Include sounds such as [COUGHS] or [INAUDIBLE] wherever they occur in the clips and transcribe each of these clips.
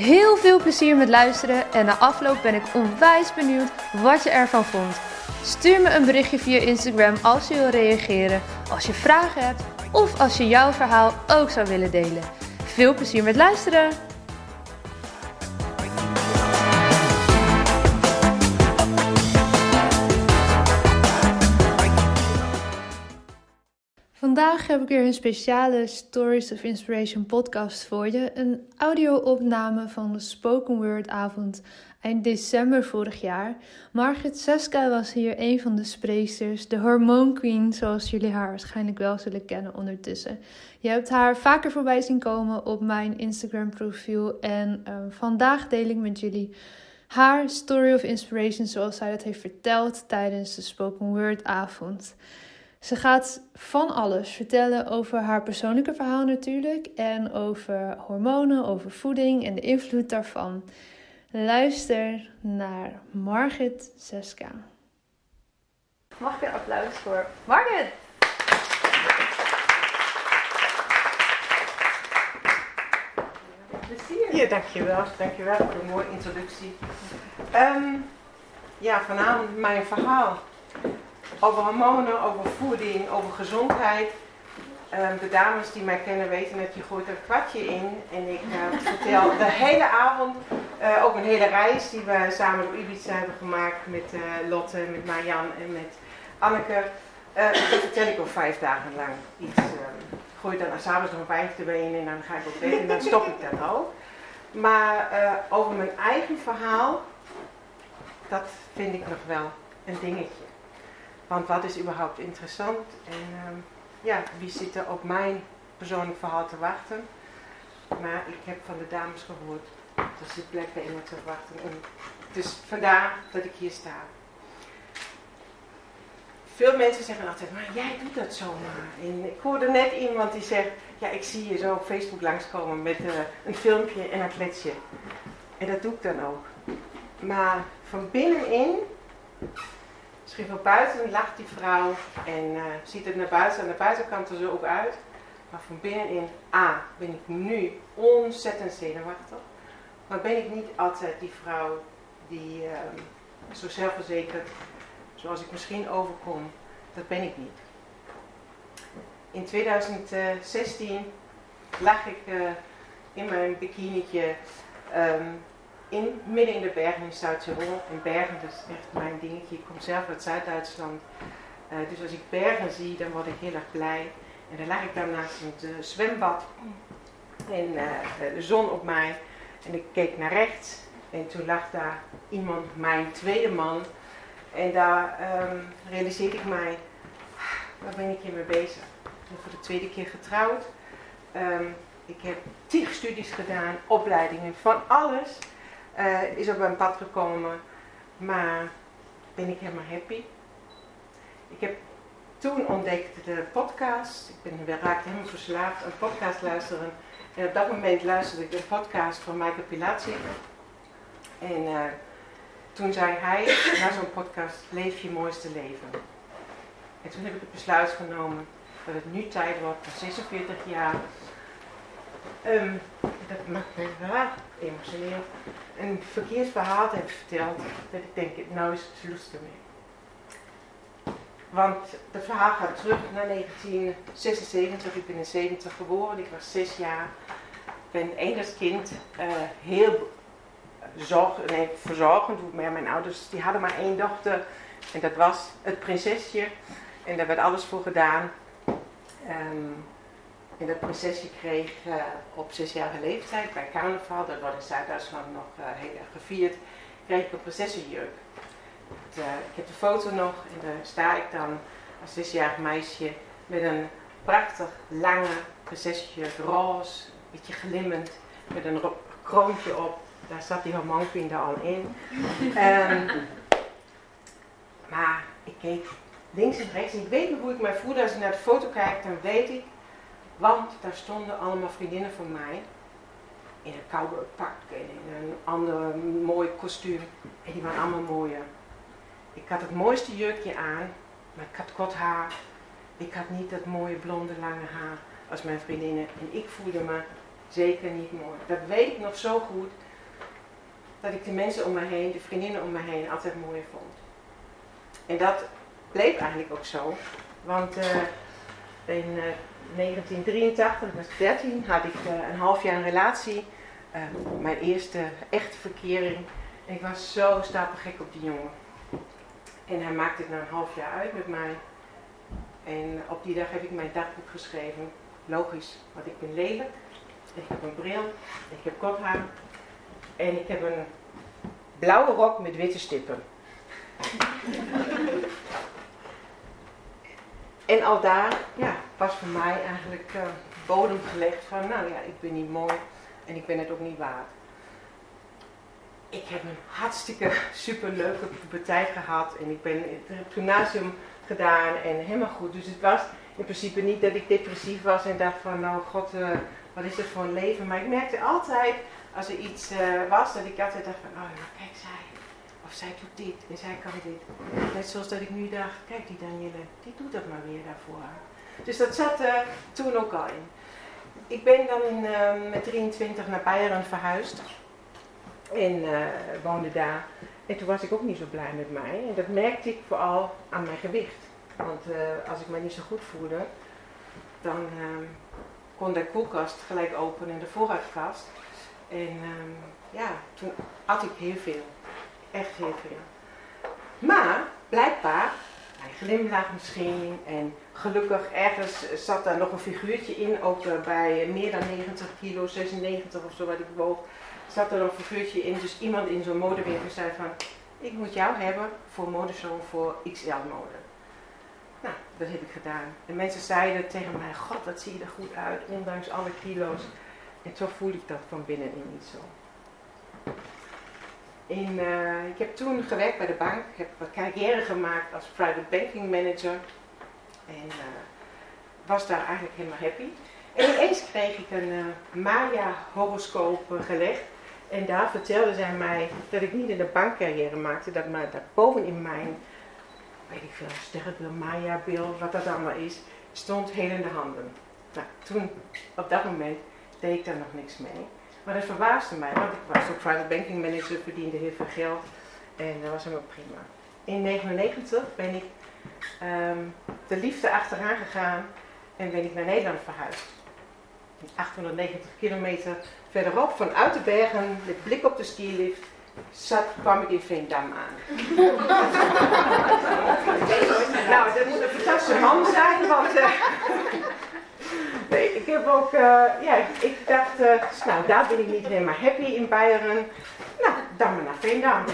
Heel veel plezier met luisteren en na afloop ben ik onwijs benieuwd wat je ervan vond. Stuur me een berichtje via Instagram als je wil reageren, als je vragen hebt of als je jouw verhaal ook zou willen delen. Veel plezier met luisteren! Vandaag heb ik weer een speciale Stories of Inspiration podcast voor je. Een audio-opname van de Spoken Word avond eind december vorig jaar. Margit Seska was hier een van de spreeksters, de Hormone Queen, zoals jullie haar waarschijnlijk wel zullen kennen ondertussen. Je hebt haar vaker voorbij zien komen op mijn Instagram profiel en uh, vandaag deel ik met jullie haar story of inspiration zoals zij dat heeft verteld tijdens de Spoken Word avond. Ze gaat van alles vertellen over haar persoonlijke verhaal natuurlijk en over hormonen, over voeding en de invloed daarvan. Luister naar Margit Seska. Mag ik een applaus voor Margit? Plezier. Ja, dankjewel. Dankjewel voor de mooie introductie. Um, ja, vanavond mijn verhaal over hormonen, over voeding, over gezondheid. Um, de dames die mij kennen weten dat je gooit een kwartje in. En ik uh, vertel de hele avond uh, ook een hele reis die we samen op Ibiza hebben gemaakt met uh, Lotte, met Marjan en met Anneke. dat vertel ik al vijf dagen lang iets. Um, gooi dan s'avonds nog een wijntje erbij en dan ga ik op bed en dan stop ik dat ook. Maar over mijn eigen verhaal, dat vind ik nog wel een dingetje. Want wat is überhaupt interessant? En um, ja, wie zit er op mijn persoonlijk verhaal te wachten? Maar ik heb van de dames gehoord, zit plek bij iemand te wachten. En dus vandaar dat ik hier sta. Veel mensen zeggen altijd, maar jij doet dat zomaar. En ik hoorde net iemand die zegt, ja ik zie je zo op Facebook langskomen met uh, een filmpje en een kletsje. En dat doe ik dan ook. Maar van binnenin Misschien van buiten lacht die vrouw en uh, ziet het naar buiten, aan de buitenkant er zo ook uit. Maar van binnenin, A, ben ik nu ontzettend zenuwachtig. Maar ben ik niet altijd die vrouw die uh, zo zelfverzekerd, zoals ik misschien overkom, dat ben ik niet. In 2016 lag ik uh, in mijn bikinietje um, in, midden in de bergen in Zuid-Tirol. En bergen, dat is echt mijn dingetje. Ik kom zelf uit Zuid-Duitsland. Uh, dus als ik bergen zie, dan word ik heel erg blij. En dan lag ik dan naast het uh, zwembad. En uh, de zon op mij. En ik keek naar rechts. En toen lag daar iemand, mijn tweede man. En daar um, realiseerde ik mij, waar ben ik hier mee bezig? Ik ben voor de tweede keer getrouwd. Um, ik heb tien studies gedaan, opleidingen, van alles uh, is op mijn pad gekomen. Maar ben ik helemaal happy. Ik heb toen ontdekt de podcast. Ik ben raakte helemaal verslaafd aan podcast luisteren. En op dat moment luisterde ik de podcast van Michael Pilatzi. En uh, toen zei hij, na zo'n podcast, leef je mooiste leven. En toen heb ik het besluit genomen dat het nu tijd wordt, van 46 jaar. Um, dat maakt me wel emotioneel een verkeerd verhaal heb verteld, dat ik denk, nou is het lust ermee. Want het verhaal gaat terug naar 1976, ik ben in 70 geboren, ik was 6 jaar. Ik ben enigszins kind, uh, heel zorg, nee, verzorgend. Maar mijn ouders die hadden maar één dochter en dat was het prinsesje. En daar werd alles voor gedaan. Um, en dat prinsesje kreeg uh, op zesjarige leeftijd bij carnaval, dat wordt in Zuid-Duitsland nog uh, heel erg gevierd, kreeg ik een prinsessenjurk. uh, ik heb de foto nog en daar sta ik dan als zesjarig meisje met een prachtig lange prinsessenjurk, roze, een beetje glimmend, met een kroontje op. daar zat die hormoonpinde al in. [LAUGHS] Ehm, maar ik keek links en rechts en ik weet nog hoe ik mij voelde als ik naar de foto kijk, dan weet ik, want daar stonden allemaal vriendinnen van mij in een cowboypak en in een ander mooi kostuum. En die waren allemaal mooier. Ik had het mooiste jurkje aan, maar ik had kort haar. Ik had niet dat mooie blonde lange haar als mijn vriendinnen. En ik voelde me zeker niet mooi. Dat weet ik nog zo goed. Dat ik de mensen om me heen, de vriendinnen om me heen, altijd mooier vond. En dat bleef eigenlijk ook zo. Want uh, in uh, 1983, ik was 13, had ik uh, een half jaar een relatie. mijn eerste echte verkering. Ik was zo stapelgek op die jongen. En hij maakte het na een half jaar uit met mij. En op die dag heb ik mijn dagboek geschreven. Logisch, want ik ben lelijk. Ik heb een bril. Ik heb kort haar. En ik heb een blauwe rok met witte stippen. [LAUGHS] en al daar ja, was voor mij eigenlijk uh, bodem gelegd van, nou ja, ik ben niet mooi en ik ben het ook niet waard. Ik heb een hartstikke superleuke puberteit gehad en ik ben het gymnasium gedaan en helemaal goed. Dus het was in principe niet dat ik depressief was en dacht van, nou god, uh, wat is het voor een leven. Maar ik merkte altijd, als er iets uh, was, dat ik altijd dacht van, oh kijk zij, of zij doet dit en zij kan dit. Net zoals dat ik nu dacht, kijk die Danielle, die doet dat maar weer daarvoor. Dus dat zat uh, toen ook al in. Ik ben dan uh, met 23 naar Beieren verhuisd. En woonde daar. En toen was ik ook niet zo blij met mij. En dat merkte ik vooral aan mijn gewicht. Want als ik me niet zo goed voelde, dan ehm, kon de koelkast gelijk openen en de voorraadkast. En um, ja, toen at ik heel veel. Echt heel veel. Maar blijkbaar, glimlach misschien en gelukkig ergens zat daar nog een figuurtje in, ook uh, bij meer dan 90 kilo, 96 of zo wat ik woog, zat er nog een figuurtje in. Dus iemand in zo'n modewinkel zei van, ik moet jou hebben voor modezoon voor XL mode. Nou, dat heb ik gedaan. En mensen zeiden tegen mij, god wat zie je er goed uit, ondanks alle kilo's. En zo voel ik dat van binnenin niet zo. In, uh, ik heb toen gewerkt bij de bank. Ik heb wat carrière gemaakt als private banking manager. En uh, was daar eigenlijk helemaal happy. En ineens kreeg ik een uh, Maya-horoscoop gelegd. En daar vertelde zij mij dat ik niet in de bankcarrière maakte, dat maar dat boven in mijn, weet ik veel, sterrenbeeld, Maya-beeld, wat dat allemaal is, stond heel in de handen. Nou, toen, op dat moment, deed ik daar nog niks mee. Maar dat verbaasde mij, want ik was ook private banking manager, verdiende heel veel geld en dat was helemaal prima. In 1999 ben ik um, de liefde achteraan gegaan en ben ik naar Nederland verhuisd. 890 kilometer verderop, vanuit de bergen, met blik op de skilift, zat, kwam ik in Veendam aan. [LAUGHS] nou, dat moet een fantastische man zijn, want... Uh, heb ook, uh, ja, ik dacht, uh, nou daar ben ik niet helemaal happy in Beieren. Nou, dan maar naar Veendam.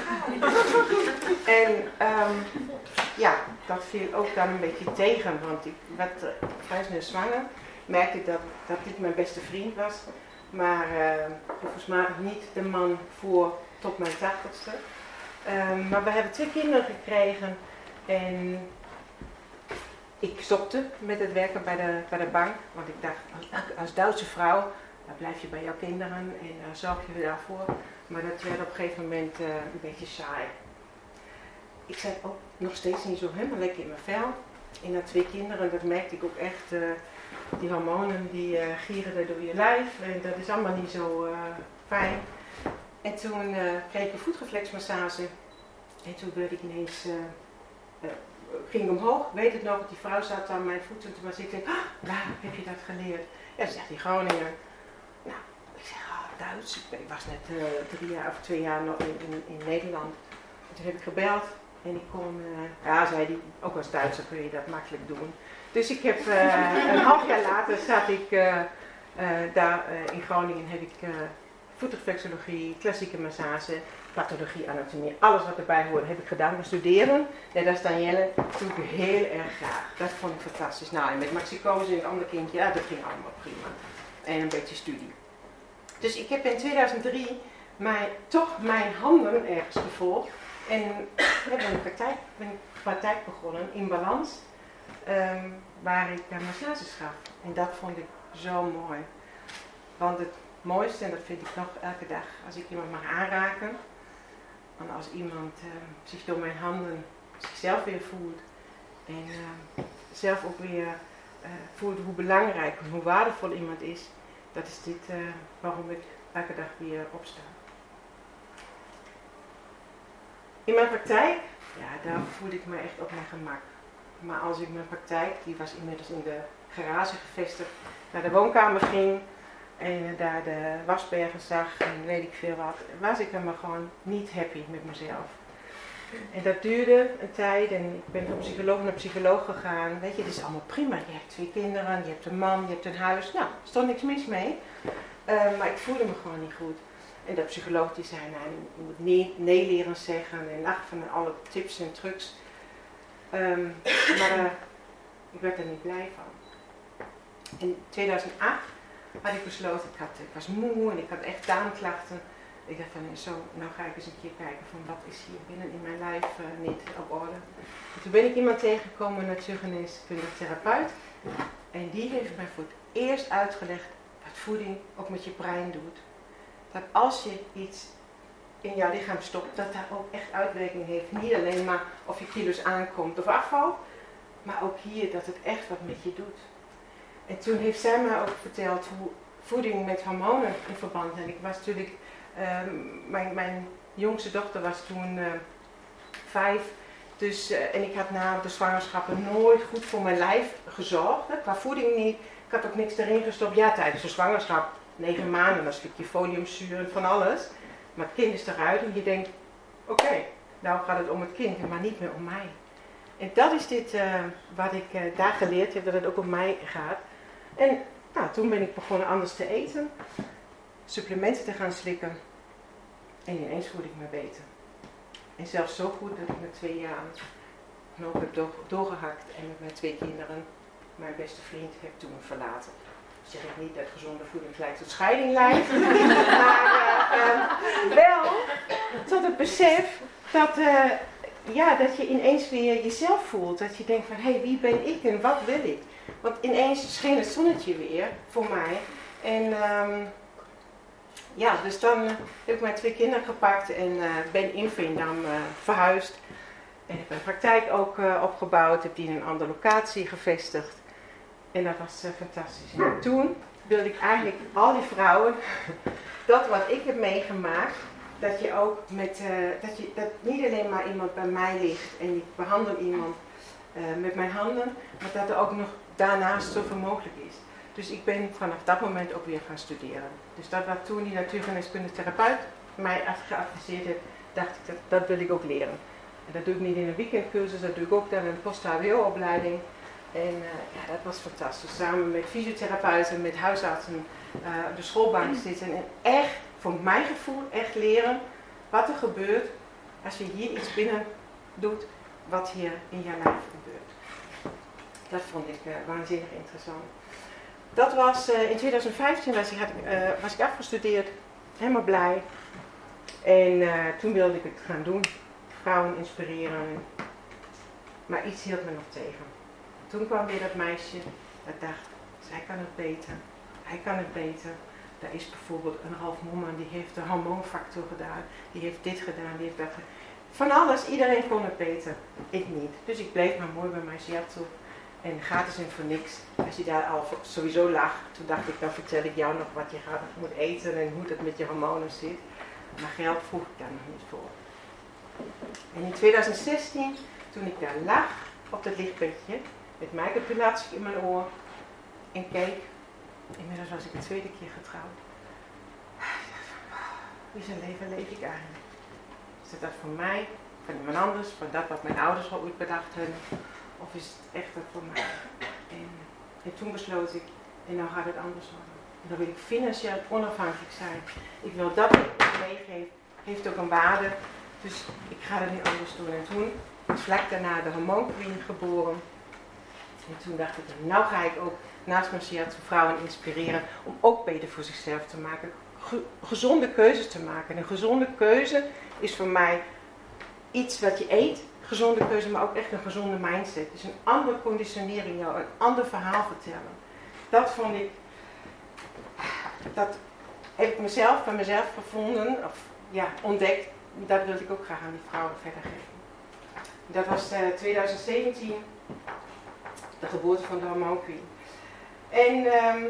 [LAUGHS] en um, ja, dat viel ook dan een beetje tegen, want ik werd uh, vrij snel zwanger. Merkte ik dat, dat dit mijn beste vriend was, maar volgens mij niet de man voor tot mijn tachtigste. Um, maar we hebben twee kinderen gekregen en ik stopte met het werken bij de, bij de bank, want ik dacht, als Duitse vrouw, dan blijf je bij jouw kinderen en uh, zorg je daarvoor. Maar dat werd op een gegeven moment uh, een beetje saai. Ik zat ook nog steeds niet zo helemaal lekker in mijn vel. En na twee kinderen, dat merkte ik ook echt, uh, die hormonen die gieren er door je lijf. En dat is allemaal niet zo fijn. En toen kreeg ik een voetreflexmassage. En toen werd ik ineens ging omhoog, weet het nog, die vrouw zat aan mijn voeten. Toen was ik ah, waar heb je dat geleerd? Ja, ze zegt die Groninger. Nou, ik zeg, oh, Duits. Ik was net uh, drie jaar of twee jaar nog in, in, in Nederland. En toen heb ik gebeld en ik kon, uh, ja, zei die, ook als Duitser kun je dat makkelijk doen. Dus ik heb, uh, een half jaar later zat ik daar in Groningen, heb ik voetreflexologie, klassieke massage, pathologie, anatomie, alles wat erbij hoorde, heb ik gedaan. Maar studeren, net als Danielle, doe ik heel erg graag. Dat vond ik fantastisch. Nou, en met Maxicose en het andere kindje, ja, dat ging allemaal prima. En een beetje studie. Dus ik heb in 2003 mij, toch mijn handen ergens gevolgd. En [COUGHS] heb een praktijk, ben een praktijk begonnen in balans, ehm, waar ik uh, massages gaf. En dat vond ik zo mooi. Want het mooiste, en dat vind ik nog elke dag, als ik iemand mag aanraken, want als iemand uh, zich door mijn handen zichzelf weer voelt en uh, zelf ook weer uh, voelt hoe belangrijk en hoe waardevol iemand is, dat is dit waarom ik elke dag weer opsta. In mijn praktijk, ja, daar voelde ik me echt op mijn gemak. Maar als ik mijn praktijk, die was inmiddels in de garage gevestigd, naar de woonkamer ging en daar de wasbergen zag en weet ik veel wat, was ik helemaal gewoon niet happy met mezelf. En dat duurde een tijd en ik ben van psycholoog naar psycholoog gegaan. Weet je, het is allemaal prima. Je hebt twee kinderen, je hebt een man, je hebt een huis. Nou, er stond niks mis mee. Uh, maar ik voelde me gewoon niet goed. En de psycholoog die zei, nou, je moet nee, nee leren zeggen en ach, van alle tips en trucs. Um, maar uh, ik werd er niet blij van. In 2008 had ik besloten, ik, had, ik was moe en ik had echt darmklachten. Ik dacht van, zo, nou ga ik eens een keer kijken van wat is hier binnen in mijn lijf uh, niet op orde. En toen ben ik iemand tegengekomen, een natuurgeneeskundig therapeut. En die heeft mij voor het eerst uitgelegd wat voeding ook met je brein doet. Dat als je iets in jouw lichaam stopt, dat daar ook echt uitwerking heeft. Niet alleen maar of je kilo's aankomt of afvalt, maar ook hier dat het echt wat met je doet. En toen heeft zij mij ook verteld hoe voeding met hormonen in verband. En ik was natuurlijk, um, mijn, mijn jongste dochter was toen uh, vijf. Dus, uh, en ik had na de zwangerschappen nooit goed voor mijn lijf gezorgd. Qua voeding niet. Ik had ook niks erin gestopt. Ja, tijdens de zwangerschap, negen maanden, een stukje foliumzuur en van alles. Maar het kind is eruit en je denkt, oké, nou gaat het om het kind, maar niet meer om mij. En dat is dit uh, wat ik uh, daar geleerd heb, dat het ook om mij gaat. En nou, toen ben ik begonnen anders te eten, supplementen te gaan slikken. En ineens voelde ik me beter. En zelfs zo goed dat ik met twee jaar knoop heb door, doorgehakt en met mijn twee kinderen mijn beste vriend heb toen verlaten. zeg ik niet dat gezonde voeding leidt tot scheiding leidt, [LAUGHS] maar uh, uh, wel tot het besef dat, uh, ja, dat je ineens weer jezelf voelt. Dat je denkt van, hé, hey, wie ben ik en wat wil ik? Want ineens scheen het zonnetje weer voor mij. En um, ja, dus dan heb ik mijn twee kinderen gepakt en uh, ben in Veendam uh, verhuisd. En heb mijn praktijk ook uh, opgebouwd, heb die in een andere locatie gevestigd. En dat was fantastisch. En toen wilde ik eigenlijk al die vrouwen, [LAUGHS] dat wat ik heb meegemaakt, dat je ook met, dat, je, dat niet alleen maar iemand bij mij ligt en ik behandel iemand met mijn handen, maar dat er ook nog daarnaast zoveel mogelijk is. Dus ik ben vanaf dat moment ook weer gaan studeren. Dus dat wat toen die natuurgeneeskundige therapeut mij geadviseerd heeft, dacht ik dat, dat wil ik ook leren. En dat doe ik niet in een weekendcursus, dat doe ik ook dan in een post-HBO-opleiding. En uh, ja, dat was fantastisch. Samen met fysiotherapeuten, met huisartsen uh, op de schoolbank zitten. En echt, voor mijn gevoel, echt leren wat er gebeurt als je hier iets binnen doet wat hier in jouw lijf gebeurt. Dat vond ik uh, waanzinnig interessant. Dat was uh, in 2015 was ik, uh, was ik afgestudeerd, helemaal blij. En toen wilde ik het gaan doen, vrouwen inspireren. Maar iets hield me nog tegen. Toen kwam weer dat meisje dat dacht, zij kan het beter, hij kan het beter. Daar is bijvoorbeeld een half die heeft de hormoonfactor gedaan, die heeft dit gedaan, die heeft dat gedaan. Van alles, iedereen kon het beter, ik niet. Dus ik bleef maar mooi bij mijn toe. En gratis en voor niks. Als je daar al sowieso lag, toen dacht ik, dan vertel ik jou nog wat je gaat, moet eten en hoe het met je hormonen zit. Maar geld vroeg ik daar nog niet voor. En in 2016, toen ik daar lag op dat lichtbedje, met micropilatie in mijn oor en keek, inmiddels was ik de tweede keer getrouwd. Wie zijn leven leef ik eigenlijk? Is dat voor mij, van iemand anders, van dat wat mijn ouders al ooit bedacht hebben? Of is het echt voor mij? En, en, toen besloot ik, en nou gaat het anders worden. En dan wil ik financieel onafhankelijk zijn. Ik wil dat wat ik meegeef, heeft ook een waarde. Dus ik ga het niet anders doen. En toen is vlak daarna de hormoonqueen geboren. En toen dacht ik, nou ga ik ook naast mijn shiatsu vrouwen inspireren om ook beter voor zichzelf te maken. gezonde keuzes te maken. Een gezonde keuze is voor mij iets wat je eet, gezonde keuze, maar ook echt een gezonde mindset. Dus een andere conditionering een ander verhaal vertellen. Dat vond ik, dat heb ik mezelf bij mezelf gevonden, of ja, ontdekt. Dat wilde ik ook graag aan die vrouwen verder geven. Dat was 2017, eh, de geboorte van de Hormone Queen. En, ehm,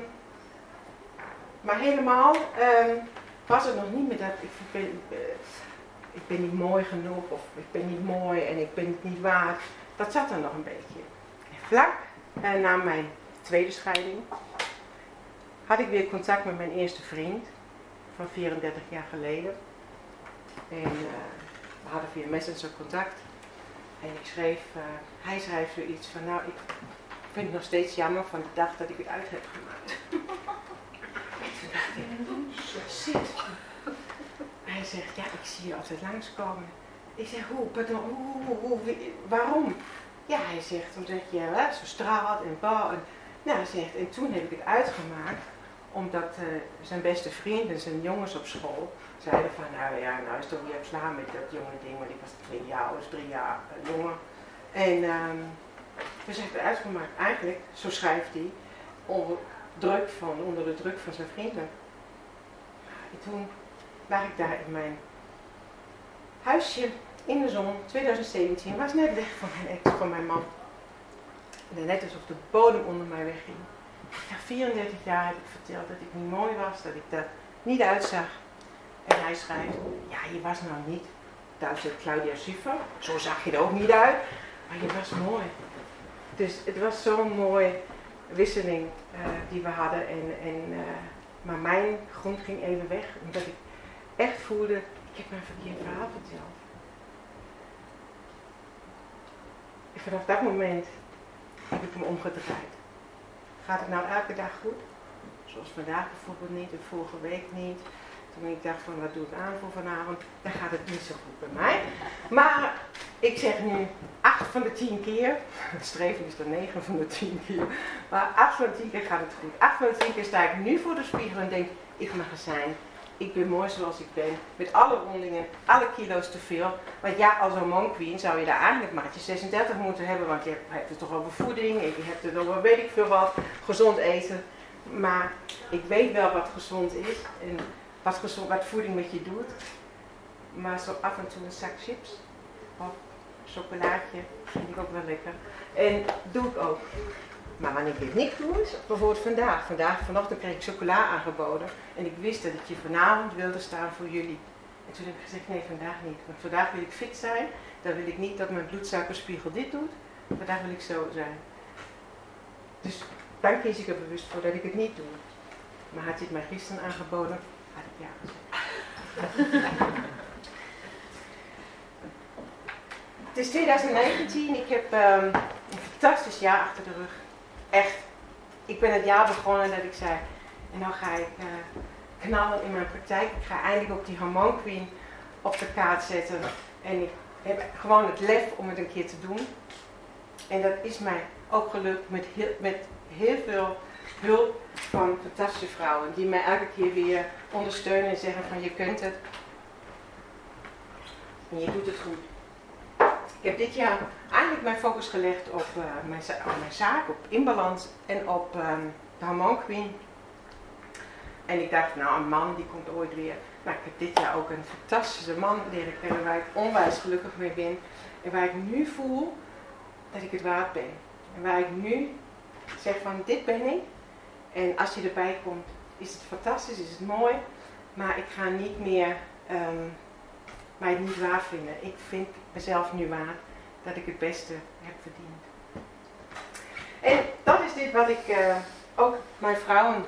maar helemaal um, was het nog niet meer dat ik uh, ik ben niet mooi genoeg of ik ben niet mooi en ik ben het niet waard. Dat zat er nog een beetje. En vlak uh, na mijn tweede scheiding had ik weer contact met mijn eerste vriend van 34 jaar geleden. En uh, we hadden via Messenger contact. En ik schreef, uh, hij schreef zoiets van, nou, ik vind het nog steeds jammer van de dag dat ik het uit heb gemaakt. [LAUGHS] dacht ik, shit. Zegt, ja, ik zie je altijd langskomen. Ik zeg, hoe, pardon, hoe, hoe, hoe, waarom? Ja, hij zegt, omdat je hè, zo straalt en. En, nou, hij zegt, en toen heb ik het uitgemaakt omdat uh, zijn beste vriend en zijn jongens op school zeiden van, nou ja, nou is toch weer klaar met dat jonge ding, want ik was twee jaar of drie jaar uh, jonger. En um, dus heeft het uitgemaakt, eigenlijk, zo schrijft hij, onder druk van, onder de druk van zijn vrienden. En toen lag ik daar in mijn huisje in de zon, 2017, was net weg van mijn ex, van mijn man. En net alsof de bodem onder mij wegging. Na 34 jaar heb ik verteld dat ik niet mooi was, dat ik er niet uitzag. En hij schrijft, ja je was nou niet Duitse Claudia Schiffer, zo zag je er ook niet uit, maar je was mooi. Dus het was zo'n mooie wisseling uh, die we hadden. En, en, uh, maar mijn grond ging even weg, omdat ik echt voelde, ik heb mijn verkeerd verhaal verteld. Vanaf dat moment heb ik hem omgedraaid. Gaat het nou elke dag goed? Zoals vandaag bijvoorbeeld niet en vorige week niet. Toen ik dacht van wat doe ik aan voor vanavond, dan gaat het niet zo goed bij mij. Maar ik zeg nu 8 van de 10 keer, [LAUGHS] het streven is dan 9 van de 10 keer, maar 8 van de 10 keer gaat het goed. 8 van de 10 keer sta ik nu voor de spiegel en denk, ik mag er zijn. Ik ben mooi zoals ik ben, met alle rondingen, alle kilo's te veel. Want ja, als een queen zou je daar eigenlijk maatje 36 moeten hebben, want je hebt het toch over voeding, en je hebt het over weet ik veel wat, gezond eten. Maar ik weet wel wat gezond is en wat, gezond, wat voeding met je doet. Maar zo af en toe een zak chips of chocolaatje vind ik ook wel lekker. En doe ik ook. Maar wanneer ik dit niet doe, is bijvoorbeeld vandaag. Vandaag, vanochtend kreeg ik chocola aangeboden. En ik wist dat ik je vanavond wilde staan voor jullie. En toen heb ik gezegd, nee, vandaag niet. Want vandaag wil ik fit zijn. Dan wil ik niet dat mijn bloedsuikerspiegel dit doet. Vandaag wil ik zo zijn. Dus daar kies ik er bewust voor dat ik het niet doe. Maar had je het mij gisteren aangeboden, had ik ja gezegd. [LAUGHS] het is 2019. Ik heb um, een fantastisch jaar achter de rug ik ben het jaar begonnen dat ik zei, en nou ga ik uh, knallen in mijn praktijk. Ik ga eindelijk ook die Hormone Queen op de kaart zetten. En ik heb gewoon het lef om het een keer te doen. En dat is mij ook gelukt met heel, met heel veel hulp van fantastische vrouwen. Die mij elke keer weer ondersteunen en zeggen van je kunt het. En je doet het goed. Ik heb dit jaar eigenlijk mijn focus gelegd op, uh, mijn, mijn, zaak, op inbalans en op um, de Hormone Queen. En ik dacht, nou, een man die komt ooit weer. Maar ik heb dit jaar ook een fantastische man leren kennen waar ik onwijs gelukkig mee ben. En waar ik nu voel dat ik het waard ben. En waar ik nu zeg van, dit ben ik. En als je erbij komt, is het fantastisch, is het mooi. Maar ik ga niet meer um, mij niet waar vinden. Ik vind mezelf nu waard dat ik het beste heb verdiend. En dat is dit wat ik uh, ook mijn vrouwen,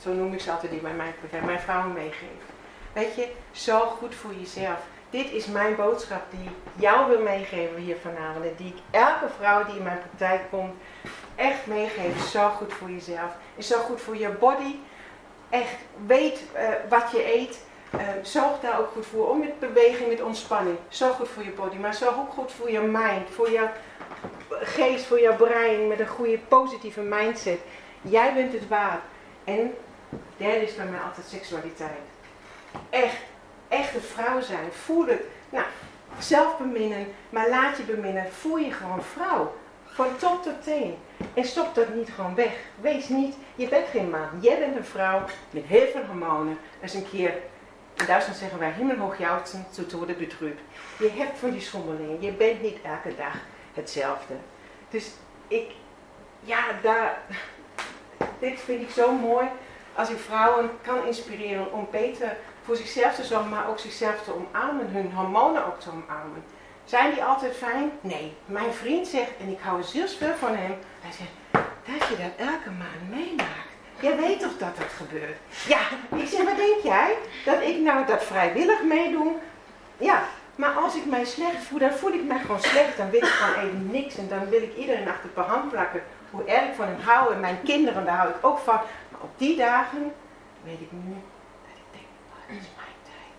zo noem ik ze altijd die bij mijn mijn vrouwen meegeef. Weet je, zorg goed voor jezelf. Dit is mijn boodschap die ik jou wil meegeven hier vanavond. En die ik elke vrouw die in mijn praktijk komt echt meegeef. Zorg goed voor jezelf. En zorg goed voor je body. Echt, weet uh, wat je eet. Uh, zorg daar ook goed voor. Om met beweging, met ontspanning. Zorg goed voor je body. Maar zorg ook goed voor je mind. Voor je geest, voor je brein. Met een goede positieve mindset. Jij bent het waard. En derde is bij mij altijd seksualiteit. echt, echt een vrouw zijn. Voel het. Nou, zelf beminnen, maar laat je beminnen. Voel je gewoon vrouw. Van top tot teen. En stop dat niet gewoon weg. Wees niet, je bent geen man. Jij bent een vrouw met heel veel hormonen. Dat is een keer, in Duitsland zeggen wij himmelhoog jouwtsen, zo tode betrübt. Je hebt van die schommelingen. Je bent niet elke dag hetzelfde. Dus ik, ja, daar, dit vind ik zo mooi. Als ik vrouwen kan inspireren om beter voor zichzelf te zorgen, maar ook zichzelf te omarmen, hun hormonen ook te omarmen. Zijn die altijd fijn? Nee. Mijn vriend zegt, en ik hou zielsveel van hem, hij zegt, dat je dat elke maand meemaakt. Jij weet toch dat dat gebeurt? Ja, ik zeg, wat denk jij? Dat ik nou dat vrijwillig meedoe? Ja, maar als ik mij slecht voel, dan voel ik mij gewoon slecht. Dan wil ik gewoon even niks. En dan wil ik iedereen achter per hand plakken. Hoe erg ik van hem hou. En mijn kinderen, daar hou ik ook van. Maar op die dagen weet ik nu dat ik denk, oh, dat is mijn tijd.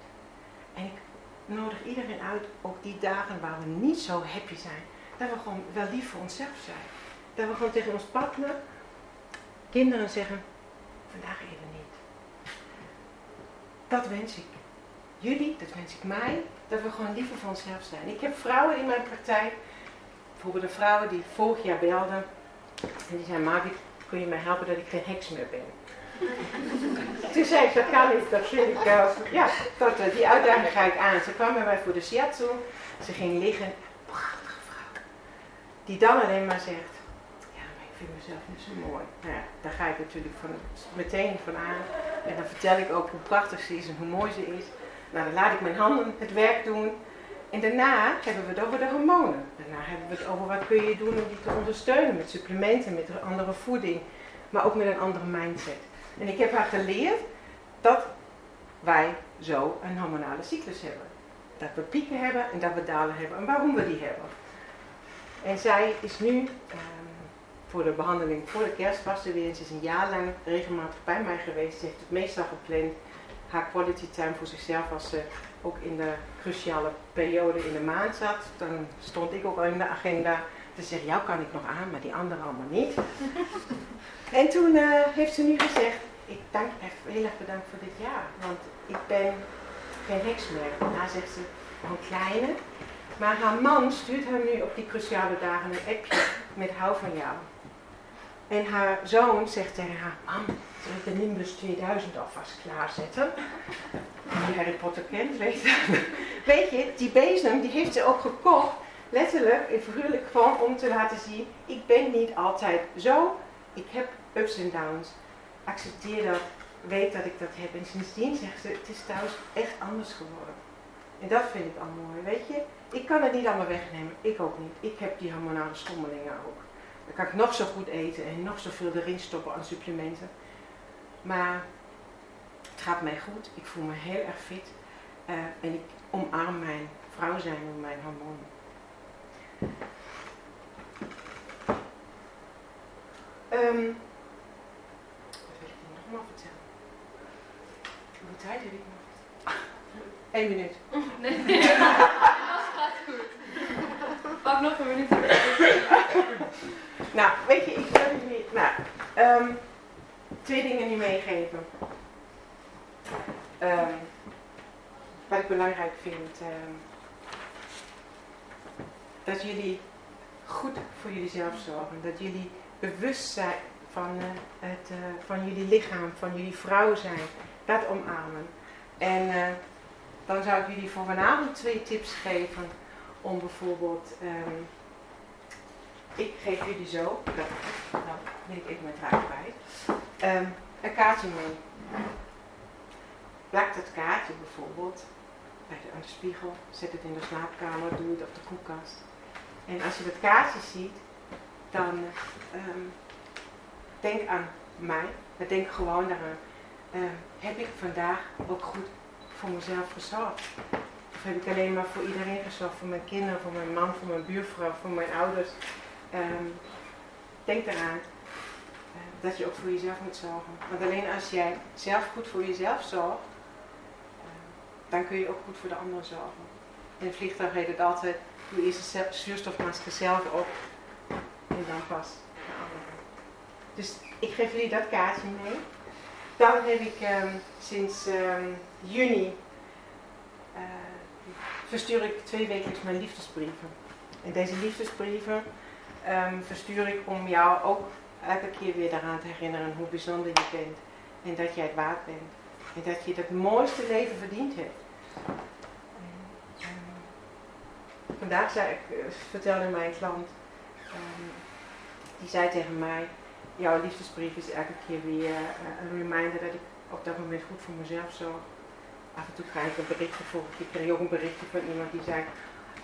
En ik nodig iedereen uit op die dagen waar we niet zo happy zijn. Dat we gewoon wel lief voor onszelf zijn. Dat we gewoon tegen ons partner, kinderen zeggen, vandaag even niet. Dat wens ik. Jullie, dat wens ik mij, dat we gewoon liever voor onszelf zijn. Ik heb vrouwen in mijn praktijk, bijvoorbeeld een vrouw die vorig jaar belde. En die zei, Margit, kun je mij helpen dat ik geen heks meer ben? [LAUGHS] Toen zei ik, dat kan niet, dat vind ik, uh, ja, dat, uh, die uitdaging ga ik aan. Ze kwam bij mij voor de shiatsu, ze ging liggen, prachtige vrouw. Die dan alleen maar zegt, vind mezelf niet zo mooi. Nou ja, daar ga ik natuurlijk van, meteen van aan. En dan vertel ik ook hoe prachtig ze is en hoe mooi ze is. Nou, dan laat ik mijn handen het werk doen. En daarna hebben we het over de hormonen. Daarna hebben we het over wat kun je doen om die te ondersteunen met supplementen, met andere voeding, maar ook met een andere mindset. En ik heb haar geleerd dat wij zo een hormonale cyclus hebben. Dat we pieken hebben en dat we dalen hebben en waarom we die hebben. En zij is nu um, voor de behandeling voor de kerst was ze weer. Ze is een jaar lang regelmatig bij mij geweest. Ze heeft het meestal gepland haar quality time voor zichzelf als ze ook in de cruciale periode in de maand zat. Dan stond ik ook al in de agenda te zeggen, jou kan ik nog aan, maar die anderen allemaal niet. [LAUGHS] en toen uh, heeft ze nu gezegd, ik dank heel erg bedankt voor dit jaar, want ik ben geen heks meer. Daarna zegt ze, een kleine. Maar haar man stuurt haar nu op die cruciale dagen een appje met hou van jou. En haar zoon zegt tegen haar, mam, zal ik de Nimbus 2000 alvast klaarzetten? Die Harry Potter kent, weet je. Weet je, die bezem, die heeft ze ook gekocht, letterlijk en figuurlijk gewoon om te laten zien, ik ben niet altijd zo, ik heb ups en downs. Accepteer dat, weet dat ik dat heb. En sindsdien zegt ze, het is thuis echt anders geworden. En dat vind ik al mooi, weet je. Ik kan het niet allemaal wegnemen, ik ook niet. Ik heb die hormonale schommelingen ook. Dan kan ik nog zo goed eten en nog zoveel erin stoppen aan supplementen. Maar het gaat mij goed. Ik voel me heel erg fit. Uh, en ik omarm mijn vrouw zijn en mijn hormonen. Um, wat wil ik je nog maar vertellen? Hoeveel tijd heb ik nog? [LAUGHS] Eén minuut. Nee, [LAUGHS] dat gaat goed. Pak nog een minuut. [LAUGHS] nou, weet je, ik wil jullie... Nou, um, twee dingen nu meegeven. Um, wat ik belangrijk vind. Um, dat jullie goed voor jullie zelf zorgen. Dat jullie bewust zijn van, uh, het, uh, van jullie lichaam, van jullie vrouw zijn. Dat omarmen. En uh, dan zou ik jullie voor vanavond twee tips geven. Om bijvoorbeeld... ik geef jullie zo, dat, nou, neem ik even mijn draad bij. Um, een kaartje mee. Plak dat kaartje bijvoorbeeld bij de, aan de spiegel, zet het in de slaapkamer, doe het op de koelkast. En als je dat kaartje ziet, dan um, denk aan mij, maar denk gewoon daaraan. Um, heb ik vandaag ook goed voor mezelf gezorgd? Of heb ik alleen maar voor iedereen gezorgd? Voor mijn kinderen, voor mijn man, voor mijn buurvrouw, voor mijn ouders? Um, denk eraan uh, dat je ook voor jezelf moet zorgen. Want alleen als jij zelf goed voor jezelf zorgt, uh, dan kun je ook goed voor de anderen zorgen. In het vliegtuig heet het altijd, doe eerst een zuurstofmasker zelf op en dan pas de anderen. Dus ik geef jullie dat kaartje mee. dan heb ik ehm, sinds ehm, juni uh, verstuur ik twee wekelijks mijn liefdesbrieven. En deze liefdesbrieven um, verstuur ik om jou ook elke keer weer daaraan te herinneren hoe bijzonder je bent. En dat jij het waard bent. En dat je het mooiste leven verdiend hebt. vandaag zei ik, uh, vertelde mijn klant, die zei tegen mij, jouw liefdesbrief is elke keer weer uh, een reminder dat ik op dat moment goed voor mezelf zorg. Af en toe krijg ik een berichtje, vorige keer kreeg ook een berichtje van iemand die zei,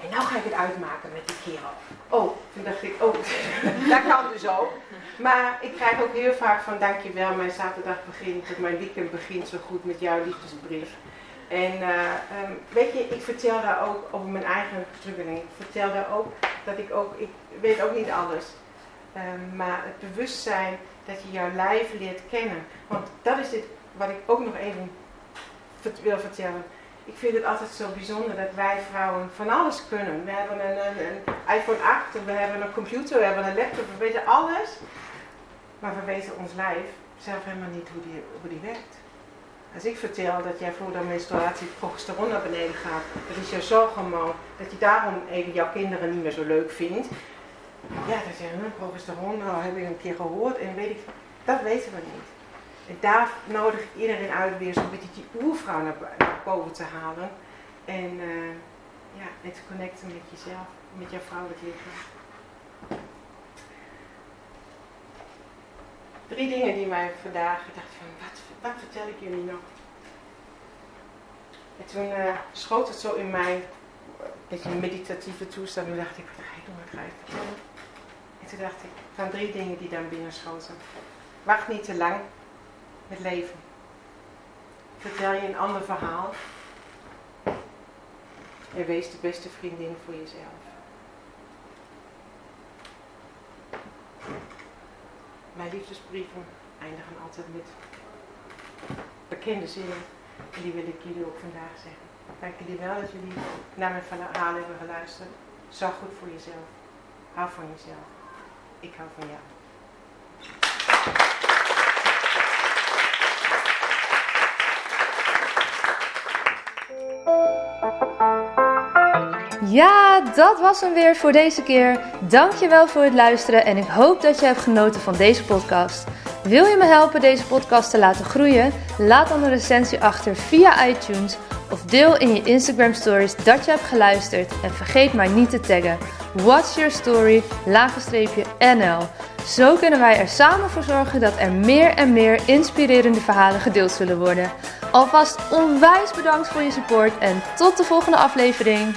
en nou ga ik het uitmaken met die kerel. Oh, toen dacht ik, oh, [LAUGHS] dat kan dus ook. Maar ik krijg ook heel vaak van, dankjewel, mijn zaterdag begint, mijn weekend begint zo goed met jouw liefdesbrief. En uh, um, weet je, ik vertel daar ook over mijn eigen struggeling. Ik vertel daar ook dat ik ook, ik weet ook niet alles. Um, maar het bewustzijn dat je jouw lijf leert kennen. Want dat is dit wat ik ook nog even wil vertellen. Ik vind het altijd zo bijzonder dat wij vrouwen van alles kunnen. We hebben een, een, een iPhone 8, we hebben een computer, we hebben een laptop, we weten alles. Maar we weten ons lijf zelf helemaal niet hoe die, hoe die werkt. Als ik vertel dat jij voor de menstruatie progesteron naar beneden gaat, dat is jouw zorghormoon, dat je daarom even jouw kinderen niet meer zo leuk vindt. Ja, dan zeggen we, progesteron, nou heb ik een keer gehoord en weet ik, dat weten we niet. En daar nodig iedereen uit weer zo'n beetje die oervrouw naar, boven te halen. En, uh, ja, te connecten met jezelf, met jouw vrouwelijk lichaam. Drie dingen die mij vandaag, ik dacht van, wat, wat vertel ik jullie nog? En toen uh, schoot het zo in mij, een beetje een meditatieve toestand. Toen dacht ik, wat ga ik doen, wat ga ik? En toen dacht ik, van drie dingen die dan binnen schoten. Wacht niet te lang met leven. Vertel je een ander verhaal. En wees de beste vriendin voor jezelf. Mijn liefdesbrieven eindigen altijd met bekende zinnen. En die wil ik jullie ook vandaag zeggen. Dank jullie wel dat jullie naar mijn verhaal hebben geluisterd. Zorg goed voor jezelf. Hou van jezelf. Ik hou van jou. Ja, dat was hem weer voor deze keer. Dankjewel voor het luisteren en ik hoop dat je hebt genoten van deze podcast. Wil je me helpen deze podcast te laten groeien? Laat dan een recensie achter via iTunes of deel in je Instagram stories dat je hebt geluisterd en vergeet mij niet te taggen. What's Your Story, NL. Zo kunnen wij er samen voor zorgen dat er meer en meer inspirerende verhalen gedeeld zullen worden. Alvast onwijs bedankt voor je support en tot de volgende aflevering.